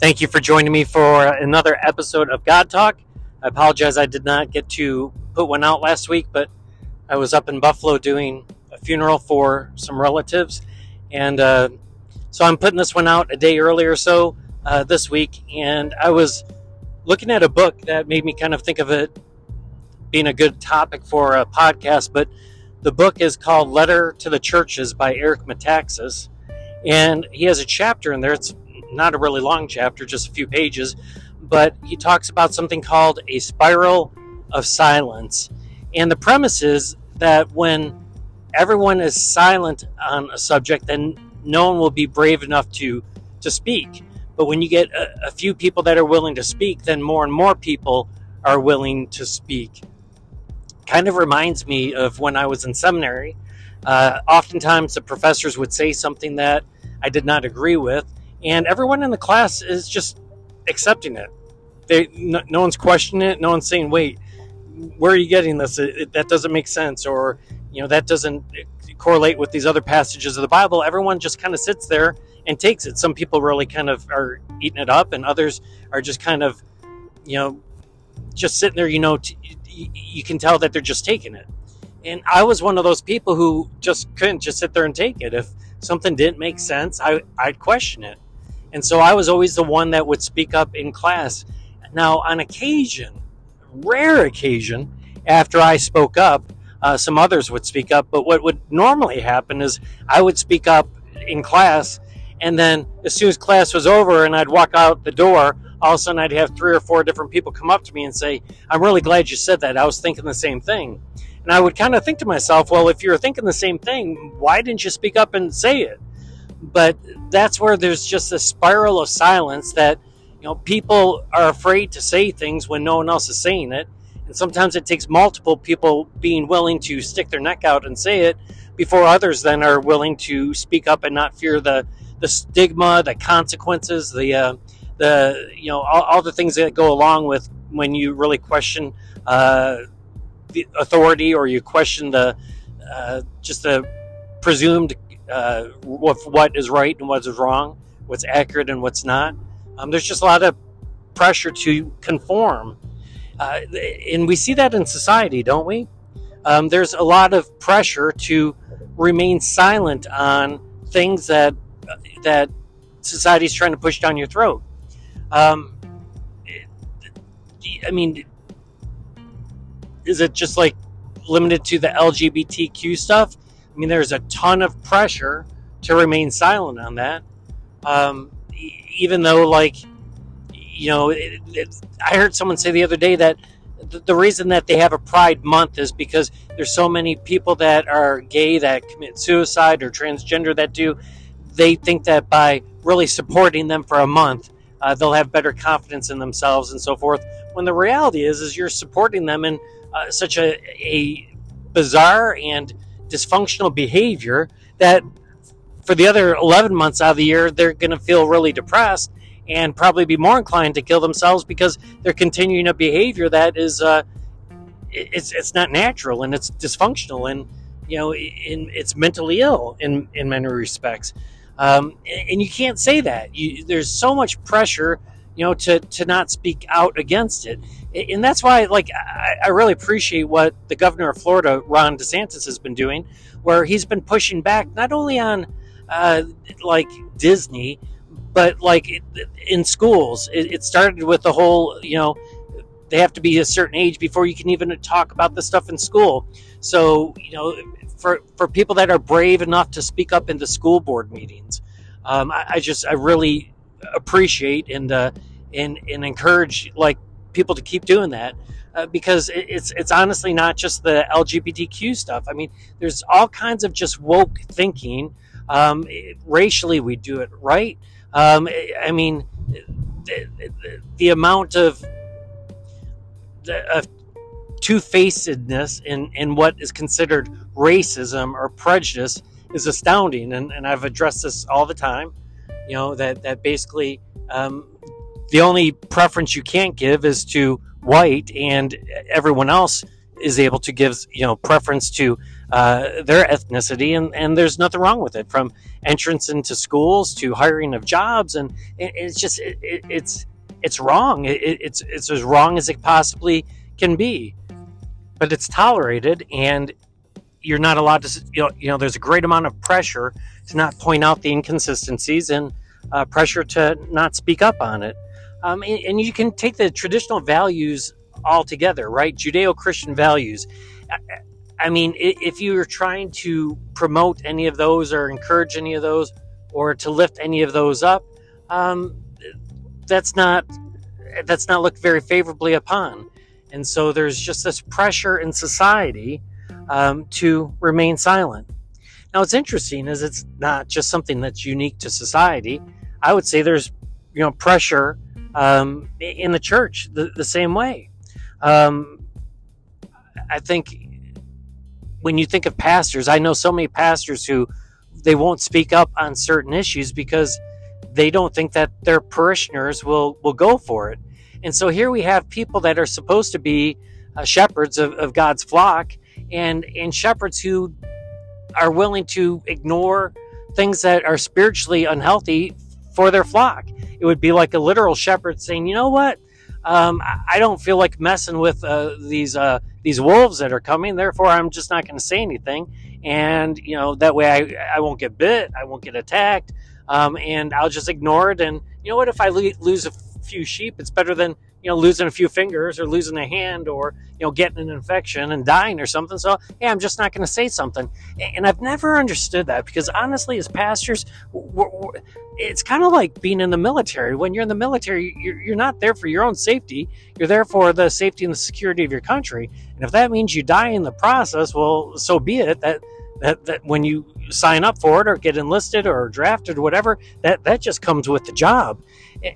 Thank you for joining me for another episode of God Talk. I apologize I did not get to put one out last week, but I was up in Buffalo doing a funeral for some relatives. And uh, so I'm putting this one out a day earlier or so uh, this week. And I was looking at a book that made me kind of think of it being a good topic for a podcast. But the book is called Letter to the Churches by Eric Metaxas. And he has a chapter in there. It's not a really long chapter, just a few pages, but he talks about something called a spiral of silence. And the premise is that when everyone is silent on a subject, then no one will be brave enough to, to speak. But when you get a, a few people that are willing to speak, then more and more people are willing to speak. Kind of reminds me of when I was in seminary. Uh, oftentimes, the professors would say something that I did not agree with, and everyone in the class is just accepting it. They no, no one's questioning it. No one's saying, "Wait, where are you getting this? It, it, that doesn't make sense," or you know, that doesn't eh, correlate with these other passages of the Bible. Everyone just kind of sits there and takes it. Some people really kind of are eating it up, and others are just kind of, you know, just sitting there. You know, t- you can tell that they're just taking it. And I was one of those people who just couldn't just sit there and take it. If something didn't make sense, I, I'd question it. And so I was always the one that would speak up in class. Now, on occasion, rare occasion, after I spoke up, uh, some others would speak up. But what would normally happen is I would speak up in class, and then as soon as class was over and I'd walk out the door, all of a sudden I'd have three or four different people come up to me and say, I'm really glad you said that. I was thinking the same thing. And I would kind of think to myself, well, if you're thinking the same thing, why didn't you speak up and say it? But that's where there's just a spiral of silence that you know people are afraid to say things when no one else is saying it. And sometimes it takes multiple people being willing to stick their neck out and say it before others then are willing to speak up and not fear the the stigma the consequences the uh, the you know all, all, the things that go along with when you really question uh, the authority or you question the uh, just the presumed uh, what is right and what is wrong, what's accurate and what's not. Um, there's just a lot of pressure to conform. Uh, and we see that in society, don't we? Um, there's a lot of pressure to remain silent on things that that society is trying to push down your throat. Um, I mean, is it just like limited to the LGBTQ stuff? I mean, there's a ton of pressure to remain silent on that. Um, even though, like, you know, it, it, I heard someone say the other day that the, the reason that they have a Pride Month is because there's so many people that are gay that commit suicide or transgender that do. They think that by really supporting them for a month, uh, they'll have better confidence in themselves and so forth. When the reality is, is you're supporting them in uh, such a, a bizarre and dysfunctional behavior that for the other 11 months out of the year, they're going to feel really depressed and probably be more inclined to kill themselves because they're continuing a behavior that is uh, it's it's not natural and it's dysfunctional and you know in, it's mentally ill in in many respects. Um, and you can't say that. You, there's so much pressure you know to to not speak out against it. And that's why like I, I, really appreciate what the governor of florida ron desantis has been doing where he's been pushing back not only on uh, like disney but like in schools. It, it started with the whole you know they have to be a certain age before you can even talk about the stuff in school. So you know for for people that are brave enough to speak up in the school board meetings um, I, I, just i really appreciate and uh, and and encourage like people to keep doing that uh, because it's it's honestly not just the LGBTQ stuff. I mean, there's all kinds of just woke thinking. Um, racially, we do it right. Um, I mean, the, the, the amount of, of two-facedness in, in what is considered racism or prejudice is astounding. And, and I've addressed this all the time. You know that that basically um, the only preference you can't give is to white, and everyone else is able to give you know preference to uh, their ethnicity, and, and there's nothing wrong with it. From entrance into schools to hiring of jobs, and it, it's just it, it, it's it's wrong. it's it's as wrong as it possibly can be, but it's tolerated, and you're not allowed to. You know, you know, there's a great amount of pressure to not point out the inconsistencies and uh, pressure to not speak up on it. Um, and, and, you can take the traditional values all together, right? Judeo Christian values. I, I mean, if you're trying to promote any of those or encourage any of those or to lift any of those up, um, that's not that's not looked very favorably upon. And so there's just this pressure in society um, to remain silent. Now, what's interesting is it's not just something that's unique to society. I would say there's, you know, pressure um, in the church the, the same way. Um, I think when you think of pastors, I know so many pastors who they won't speak up on certain issues because they don't think that their parishioners will will go for it. And so here we have people that are supposed to be uh, shepherds of, of God's flock and and shepherds who are willing to ignore things that are spiritually unhealthy for their flock. It would be like a literal shepherd saying, "You know what? Um, I don't feel like messing with uh, these uh, these wolves that are coming. Therefore, I'm just not going to say anything, and you know that way I I won't get bit, I won't get attacked, um, and I'll just ignore it. And you know what? If I lose a few sheep, it's better than you know, losing a few fingers or losing a hand or, you know, getting an infection and dying or something. So, yeah, I'm just not going to say something. And I've never understood that because honestly, as pastors, we're, we're, it's kind of like being in the military. When you're in the military, you're, you're not there for your own safety. You're there for the safety and the security of your country. And if that means you die in the process, well, so be it. That, that, that when you sign up for it or get enlisted or drafted or whatever, that, that just comes with the job.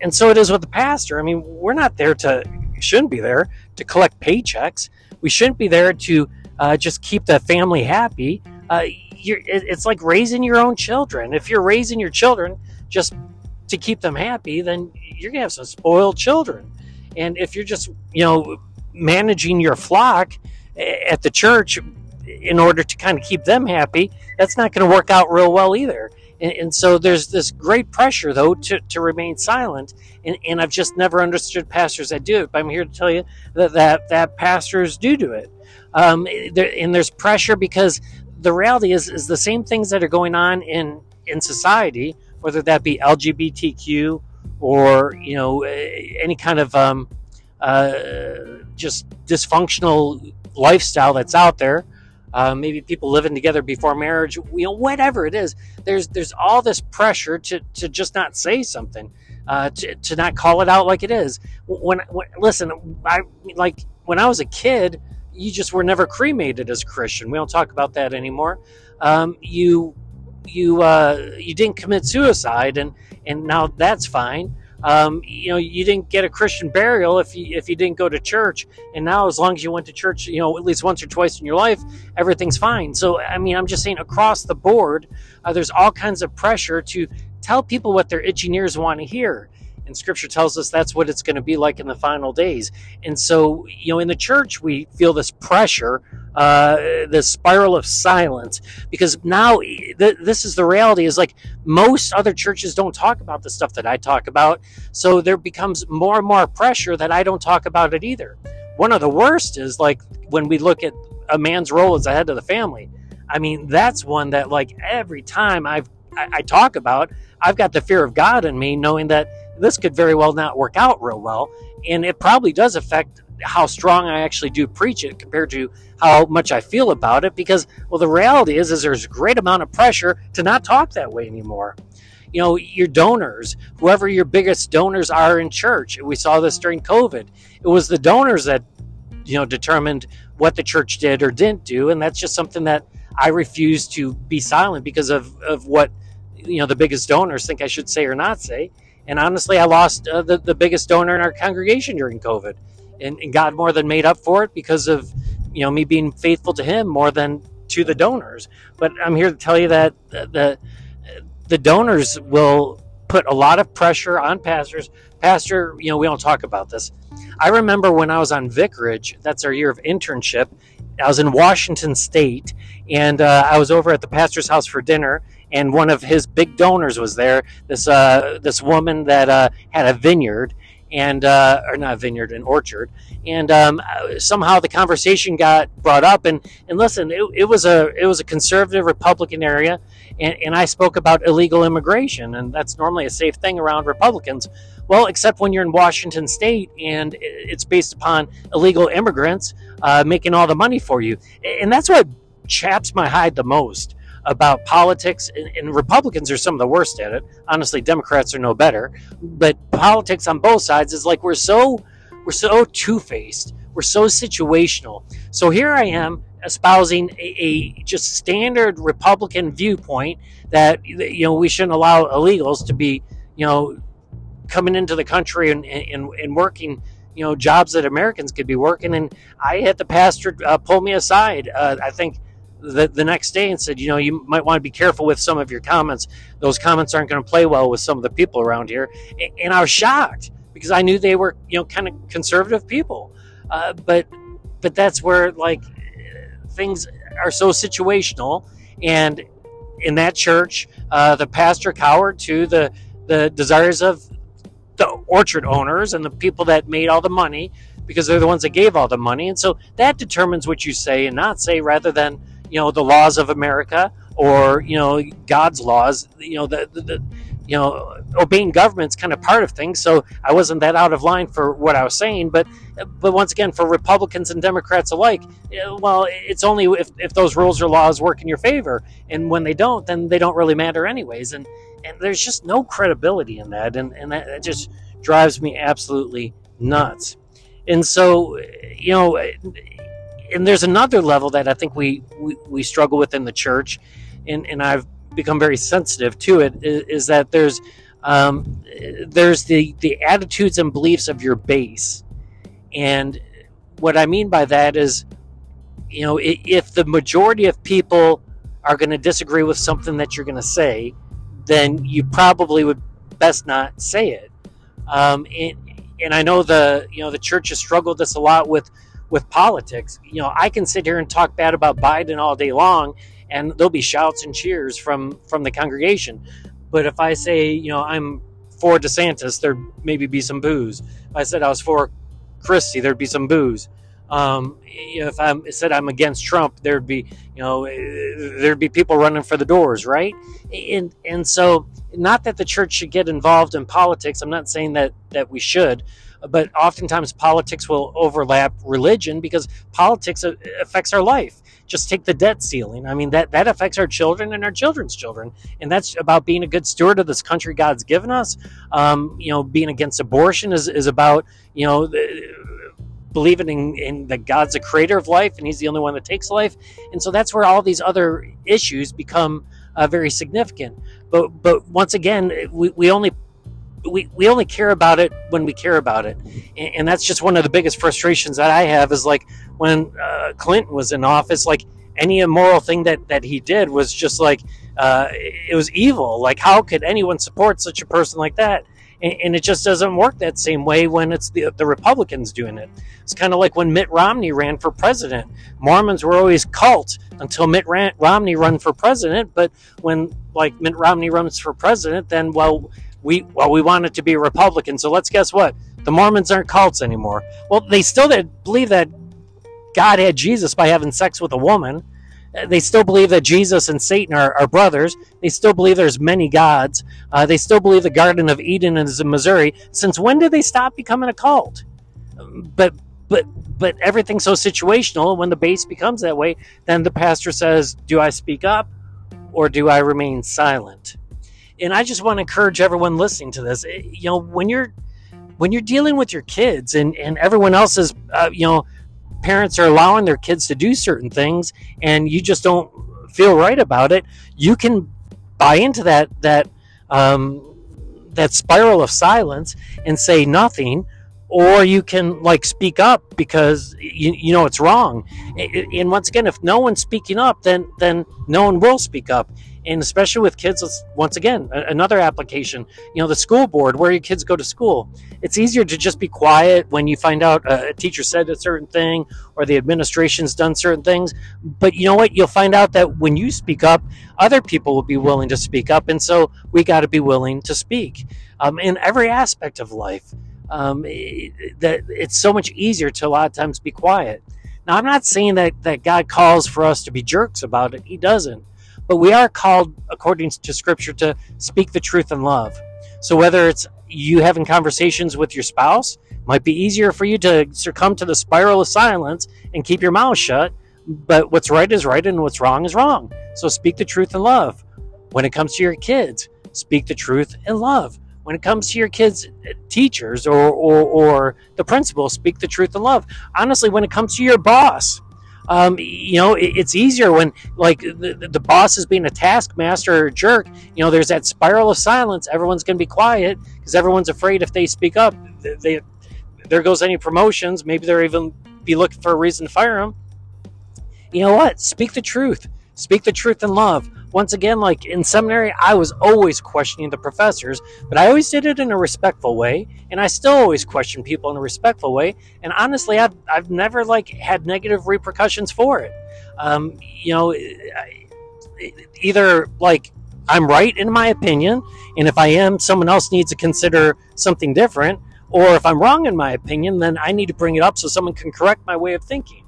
And so it is with the pastor. I mean, we're not there to, shouldn't be there to collect paychecks. We shouldn't be there to uh, just keep the family happy. Uh, it's like raising your own children. If you're raising your children just to keep them happy, then you're going to have some spoiled children. And if you're just, you know, managing your flock at the church in order to kind of keep them happy, that's not going to work out real well either. And, and, so there's this great pressure, though, to, to remain silent. And, and I've just never understood pastors that do it. But I'm here to tell you that, that, that pastors do do it. Um, and there's pressure because the reality is, is the same things that are going on in, in society, whether that be LGBTQ or, you know, any kind of um, uh, just dysfunctional lifestyle that's out there uh, maybe people living together before marriage, you know, whatever it is. There's there's all this pressure to to just not say something, uh, to to not call it out like it is. When, when listen, I like when I was a kid, you just were never cremated as a Christian. We don't talk about that anymore. Um, you you uh, you didn't commit suicide, and and now that's fine um, you know, you didn't get a Christian burial if you if you didn't go to church. And now, as long as you went to church, you know, at least once or twice in your life, everything's fine. So, I mean, I'm just saying across the board, uh, there's all kinds of pressure to tell people what their itching ears want to hear. And scripture tells us that's what it's going to be like in the final days. And so, you know, in the church, we feel this pressure, uh, this spiral of silence, because now th- this is the reality is like most other churches don't talk about the stuff that I talk about. So there becomes more and more pressure that I don't talk about it either. One of the worst is like when we look at a man's role as the head of the family. I mean, that's one that like every time I've I, I talk about, I've got the fear of God in me, knowing that this could very well not work out real well. And it probably does affect how strong I actually do preach it compared to how much I feel about it because well the reality is is there's a great amount of pressure to not talk that way anymore. You know, your donors, whoever your biggest donors are in church. We saw this during COVID. It was the donors that you know determined what the church did or didn't do and that's just something that I refuse to be silent because of of what you know the biggest donors think I should say or not say. And honestly, I lost uh, the, the biggest donor in our congregation during COVID. And, and God more than made up for it because of, you know, me being faithful to him more than to the donors. But I'm here to tell you that the, the donors will put a lot of pressure on pastors. Pastor, you know, we don't talk about this. I remember when I was on vicarage, that's our year of internship, I was in Washington State, and uh, I was over at the pastor's house for dinner, and one of his big donors was there. This uh, this woman that uh, had a vineyard, and uh, or not vineyard, an orchard, and um, somehow the conversation got brought up. And and listen, it, it, was a it was a conservative Republican area, and, and I spoke about illegal immigration, and that's normally a safe thing around Republicans. Well, except when you're in Washington State and it's based upon illegal immigrants uh, making all the money for you, and that's what chaps my hide the most about politics, and, and, Republicans are some of the worst at it. Honestly, Democrats are no better. But politics on both sides is like we're so we're so two faced, we're so situational. So here I am espousing a, a, just standard Republican viewpoint that you know we shouldn't allow illegals to be you know coming into the country and, and, and working you know jobs that Americans could be working. And I had the pastor uh, pull me aside. Uh, I think the, the next day and said, you know, you might want to be careful with some of your comments. Those comments aren't going to play well with some of the people around here. And I was shocked because I knew they were, you know, kind of conservative people. Uh, but but that's where like things are so situational. And in that church, uh, the pastor cowered to the the desires of the orchard owners and the people that made all the money because they're the ones that gave all the money. And so that determines what you say and not say rather than you know the laws of America or you know God's laws. You know the, the, the you know obeying government's kind of part of things. So I wasn't that out of line for what I was saying. But but once again, for Republicans and Democrats alike, eh, well, it's only if, if those rules or laws work in your favor, and when they don't, then they don't really matter anyways. And and there's just no credibility in that, and and that, that just drives me absolutely nuts. And so, you know, and there's another level that I think we, we, we struggle with in the church, and, and I've become very sensitive to it, is, is that there's um, there's the, the attitudes and beliefs of your base. And what I mean by that is, you know, if the majority of people are going to disagree with something that you're going to say, then you probably would best not say it. Um, and, and I know the you know the church has struggled this a lot with with politics. You know, I can sit here and talk bad about Biden all day long, and there'll be shouts and cheers from from the congregation. But if I say, you know, I'm for DeSantis, there'd maybe be some boos. If I said I was for Christie, there'd be some boos. Um, if I said I'm against Trump, there'd be, you know, there'd be people running for the doors, right? And and so, not that the church should get involved in politics. I'm not saying that that we should, but oftentimes politics will overlap religion because politics affects our life. Just take the debt ceiling. I mean, that, that affects our children and our children's children. And that's about being a good steward of this country God's given us. Um, you know, being against abortion is, is about, you know, believing in, in that God's the creator of life and He's the only one that takes life. And so that's where all these other issues become uh, very significant. But but once again, we, we only we, we only care about it when we care about it and, and, that's just one of the biggest frustrations that i have is like when uh, clinton was in office like any immoral thing that that he did was just like uh, it was evil like how could anyone support such a person like that and, and it just doesn't work that same way when it's the, the republicans doing it it's kind of like when mitt romney ran for president mormons were always cult until mitt romney run for president but when like mitt romney runs for president then well we well we want it to be Republican. So let's guess what? The Mormons aren't cults anymore. Well, they still did believe that God had Jesus by having sex with a woman. They still believe that Jesus and Satan are, are brothers. They still believe there's many gods. Uh, they still believe the Garden of Eden is in Missouri. Since when did they stop becoming a cult? But but but everything's so situational. And When the base becomes that way, then the pastor says, "Do I speak up, or do I remain silent?" and I just want to encourage everyone listening to this. Eh, you know, when you're when you're dealing with your kids and and everyone else's, uh, you know, parents are allowing their kids to do certain things, and you just don't feel right about it, you can buy into that that um, that spiral of silence and say nothing or you can like speak up because you, you know it's wrong. And once again if no one's speaking up then then no one will speak up and especially with kids once again another application. You know the school board where your kids go to school it's easier to just be quiet when you find out a teacher said a certain thing or the administration's done certain things. But you know what? You'll find out that when you speak up other people will be willing to speak up. And so we got to be willing to speak. Um, in every aspect of life um, that it's so much easier to a lot of times be quiet. Now i'm not saying that, that god calls for us to be jerks about it. He doesn't but we are called, according to Scripture, to speak the truth in love. So whether it's you having conversations with your spouse, might be easier for you to succumb to the spiral of silence and keep your mouth shut. But what's right is right and what's wrong is wrong. So speak the truth in love. When it comes to your kids, speak the truth in love. When it comes to your kids' teachers or, or, or the principal, speak the truth in love. Honestly, when it comes to your boss, um, you know, it, it's easier when like the, the boss is being a taskmaster or a jerk. You know, there's that spiral of silence. Everyone's going to be quiet because everyone's afraid if they speak up, they, there goes any promotions. Maybe they're even be looking for a reason to fire them. You know what? Speak the truth. Speak the truth in love once again, like in seminary, I was always questioning the professors, but I always did it in a respectful way, and I still always question people in a respectful way. And honestly, I've, I've never like had negative repercussions for it. Um, you know, either like I'm right in my opinion, and if I am, someone else needs to consider something different, or if I'm wrong in my opinion, then I need to bring it up so someone can correct my way of thinking.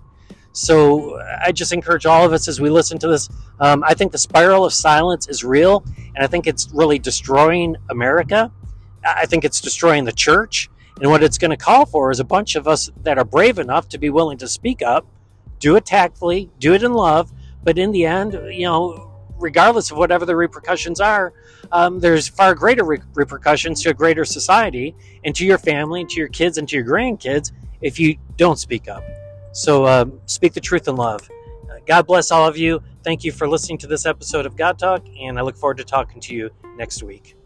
So I just encourage all of us as we listen to this. Um, I think the spiral of silence is real, and I think it's really destroying America. I think it's destroying the church. And what it's going to call for is a bunch of us that are brave enough to be willing to speak up, do it tactfully, do it in love, but in the end, you know, regardless of whatever the repercussions are, um, there's far greater re- repercussions to a greater society and to your family, and to your kids, and to your grandkids if you don't speak up. So um, speak the truth in love. Uh, God bless all of you. Thank you for listening to this episode of God Talk, and I look forward to talking to you next week.